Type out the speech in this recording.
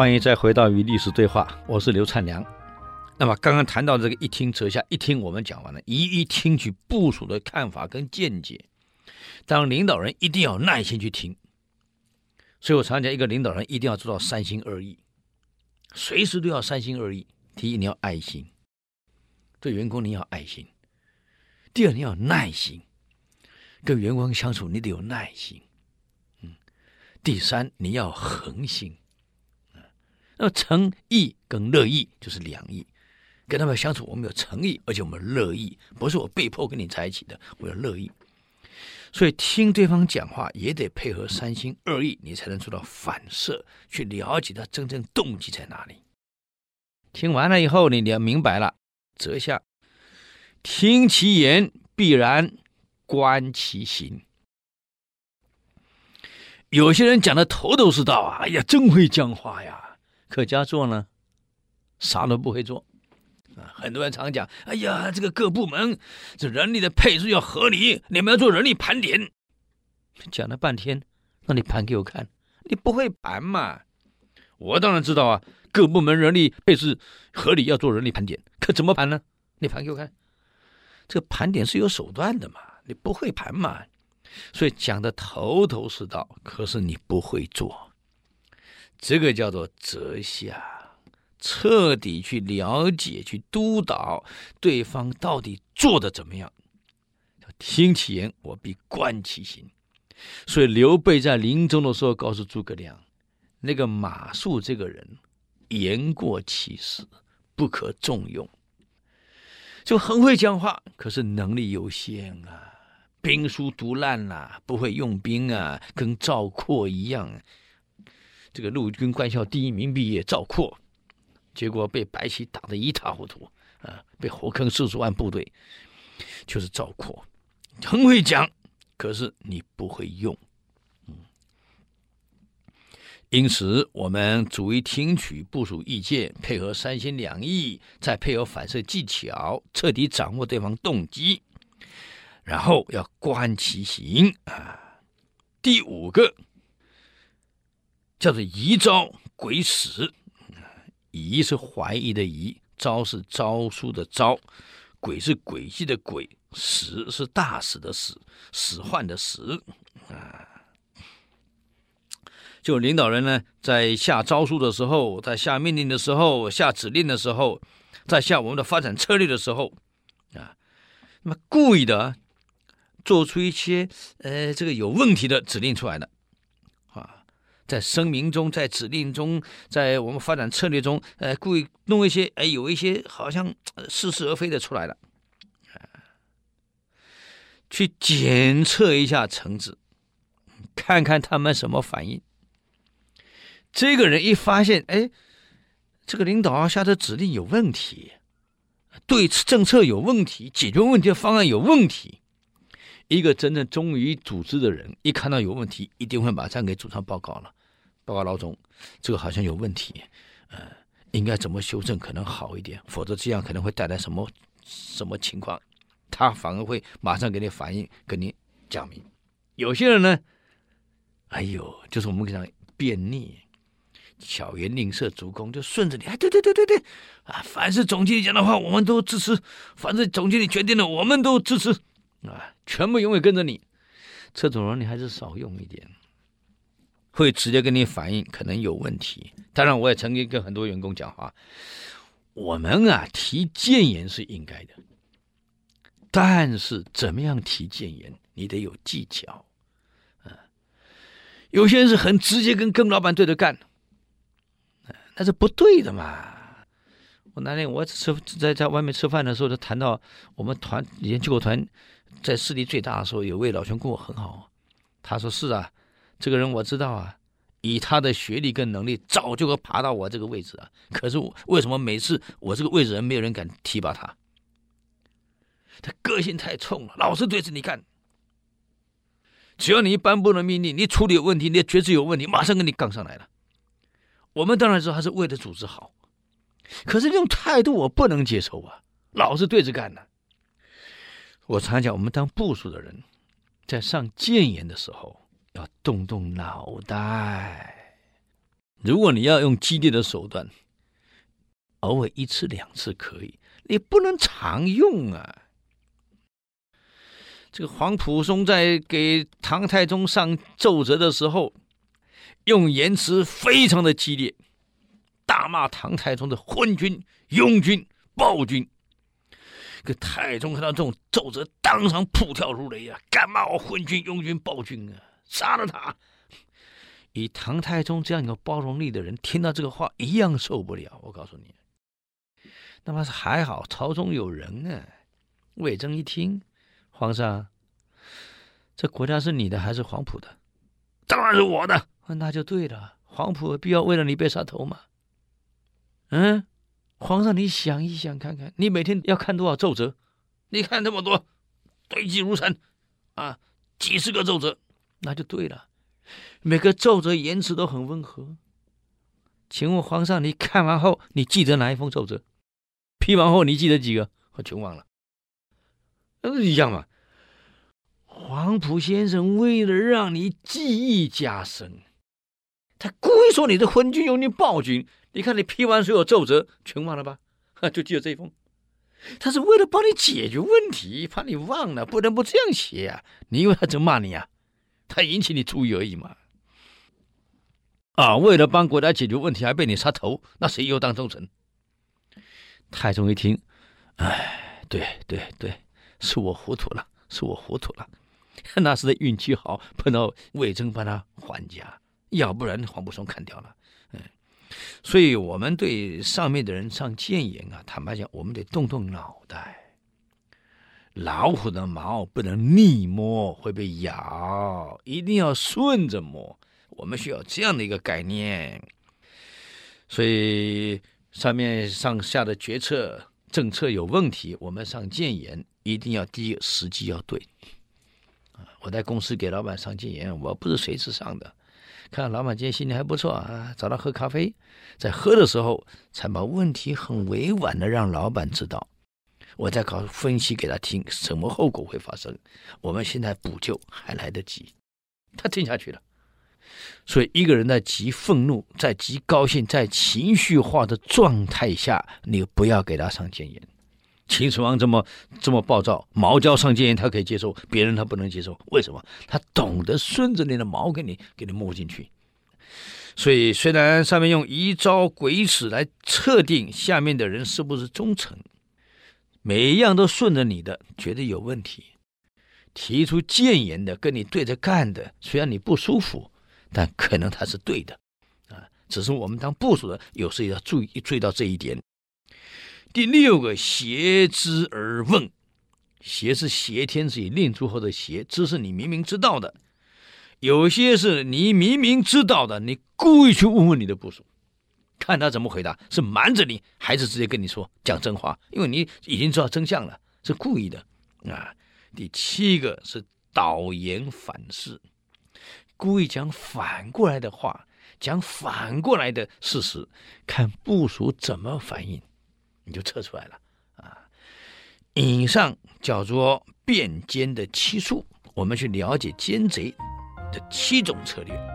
欢迎再回到与历史对话，我是刘灿良。那么刚刚谈到这个一听则下，一听我们讲完了，一一听取部署的看法跟见解。当领导人一定要耐心去听，所以我常讲，一个领导人一定要做到三心二意，随时都要三心二意。第一，你要爱心，对员工你要爱心；第二，你要耐心，跟员工相处你得有耐心。嗯，第三，你要恒心。那么诚意跟乐意就是两意，跟他们相处，我们有诚意，而且我们乐意，不是我被迫跟你在一起的，我有乐意。所以听对方讲话也得配合三心二意，你才能做到反射，去了解他真正动机在哪里。听完了以后，你你要明白了，则下听其言，必然观其行。有些人讲的头头是道啊，哎呀，真会讲话呀。可家做呢，啥都不会做，啊，很多人常讲，哎呀，这个各部门这人力的配置要合理，你们要做人力盘点，讲了半天，那你盘给我看，你不会盘嘛？我当然知道啊，各部门人力配置合理，要做人力盘点，可怎么盘呢？你盘给我看，这个盘点是有手段的嘛，你不会盘嘛？所以讲的头头是道，可是你不会做。这个叫做则下，彻底去了解、去督导对方到底做的怎么样。听其言，我必观其行。所以刘备在临终的时候告诉诸葛亮：“那个马谡这个人言过其实，不可重用。就很会讲话，可是能力有限啊，兵书读烂了，不会用兵啊，跟赵括一样。”这个陆军官校第一名毕业，赵括，结果被白起打得一塌糊涂啊！被火坑四十万部队，就是赵括，很会讲，可是你不会用，嗯。因此，我们逐一听取部署意见，配合三心两意，再配合反射技巧，彻底掌握对方动机，然后要观其行啊。第五个。叫做疑招鬼使，疑是怀疑的疑，招是招数的招，鬼是诡计的诡，使是大使的使，使唤的使啊。就领导人呢，在下招数的时候，在下命令的时候，下指令的时候，在下我们的发展策略的时候啊，那么故意的做出一些呃这个有问题的指令出来的。在声明中，在指令中，在我们发展策略中，呃，故意弄一些，哎，有一些好像似是而非的出来了，去检测一下橙子，看看他们什么反应。这个人一发现，哎，这个领导下的指令有问题，对政策有问题，解决问题的方案有问题。一个真正忠于组织的人，一看到有问题，一定会马上给组上报告了。报告老总，这个好像有问题，呃，应该怎么修正可能好一点？否则这样可能会带来什么什么情况？他反而会马上给你反映，跟你讲明。有些人呢，哎呦，就是我们讲便佞，巧言令色，足弓就顺着你。哎，对对对对对，啊，凡是总经理讲的话，我们都支持；凡是总经理决定的，我们都支持。啊，全部永远跟着你。这种人你还是少用一点。会直接跟你反映可能有问题。当然，我也曾经跟很多员工讲话，我们啊提建言是应该的，但是怎么样提建言，你得有技巧。啊，有些人是很直接跟跟老板对着干，那是不对的嘛。我那天我吃在在外面吃饭的时候，就谈到我们团以前救国团在势力最大的时候，有位老兄跟我很好，他说是啊。这个人我知道啊，以他的学历跟能力，早就会爬到我这个位置啊。可是为什么每次我这个位置人没有人敢提拔他？他个性太冲了，老是对着你干。只要你一颁布了命令，你处理有问题，你的决策有问题，马上跟你杠上来了。我们当然知道他是为了组织好，可是这种态度我不能接受啊，老是对着干呢。我常讲，我们当部署的人，在上谏言的时候。要动动脑袋，如果你要用激烈的手段，偶尔一次两次可以，你不能常用啊。这个黄埔松在给唐太宗上奏折的时候，用言辞非常的激烈，大骂唐太宗的昏君、庸君、暴君。这太宗看到这种奏折，当场暴跳如雷啊！敢骂我昏君、庸君、暴君啊！杀了他！以唐太宗这样有包容力的人，听到这个话一样受不了。我告诉你，那么是还好，朝中有人啊。魏征一听，皇上，这国家是你的还是黄埔的？当然是我的。那就对了，黄埔必要为了你被杀头吗？嗯，皇上，你想一想看看，你每天要看多少奏折？你看这么多，堆积如山，啊，几十个奏折，那就对了。每个奏折言辞都很温和，请问皇上，你看完后你记得哪一封奏折？批完后你记得几个？我全忘了。那是一样嘛。黄埔先生为了让你记忆加深，他故意说你的昏君、有你、暴君。你看你批完所有奏折全忘了吧？就记得这一封。他是为了帮你解决问题，怕你忘了，不能不这样写啊。你以为他真骂你啊？他引起你注意而已嘛。啊，为了帮国家解决问题，还被你杀头，那谁又当忠臣？太宗一听，哎，对对对，是我糊涂了，是我糊涂了。那时的运气好，碰到魏征帮他还家，要不然黄埔松砍掉了。嗯，所以我们对上面的人上谏言啊，坦白讲，我们得动动脑袋。老虎的毛不能逆摸，会被咬，一定要顺着摸。我们需要这样的一个概念。所以上面上下的决策政策有问题，我们上谏言一定要第一时机要对。我在公司给老板上谏言，我不是随时上的，看老板今天心情还不错啊，找他喝咖啡，在喝的时候才把问题很委婉的让老板知道，我在搞分析给他听，什么后果会发生，我们现在补救还来得及，他听下去了。所以一个人在极愤怒、在极高兴、在情绪化的状态下，你不要给他上谏言。秦始皇这么这么暴躁，毛教上谏言他可以接受，别人他不能接受。为什么？他懂得顺着你的毛给你给你摸进去。所以虽然上面用一招鬼使来测定下面的人是不是忠臣，每一样都顺着你的，觉得有问题。提出谏言的跟你对着干的，虽然你不舒服，但可能他是对的啊。只是我们当部属的，有时也要注意注意到这一点。第六个，挟之而问，挟是挟天子以令诸侯的挟，这是你明明知道的；有些是你明明知道的，你故意去问问你的部属，看他怎么回答，是瞒着你，还是直接跟你说讲真话？因为你已经知道真相了，是故意的啊。第七个是导言反事，故意讲反过来的话，讲反过来的事实，看部署怎么反应。你就测出来了啊！以上叫做变奸的七术，我们去了解奸贼的七种策略。